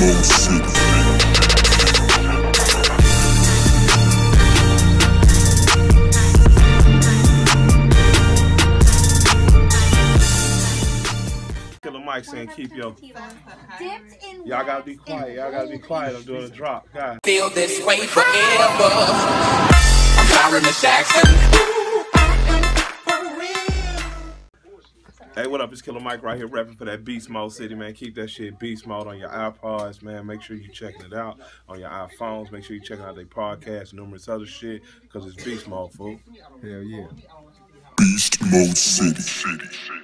Mode City. Killer Mike saying keep your. Dipped in Y'all gotta be quiet. Y'all gotta be quiet. I'm doing a drop. God. feel this way forever. I'm Byron Jackson. Hey, what up? It's Killer Mike right here repping for that Beast Mode City, man. Keep that shit Beast Mode on your iPods, man. Make sure you checking it out on your iPhones. Make sure you checking out their podcasts, numerous other shit, because it's Beast Mode, fool. Hell yeah. Beast Mode City. City. City.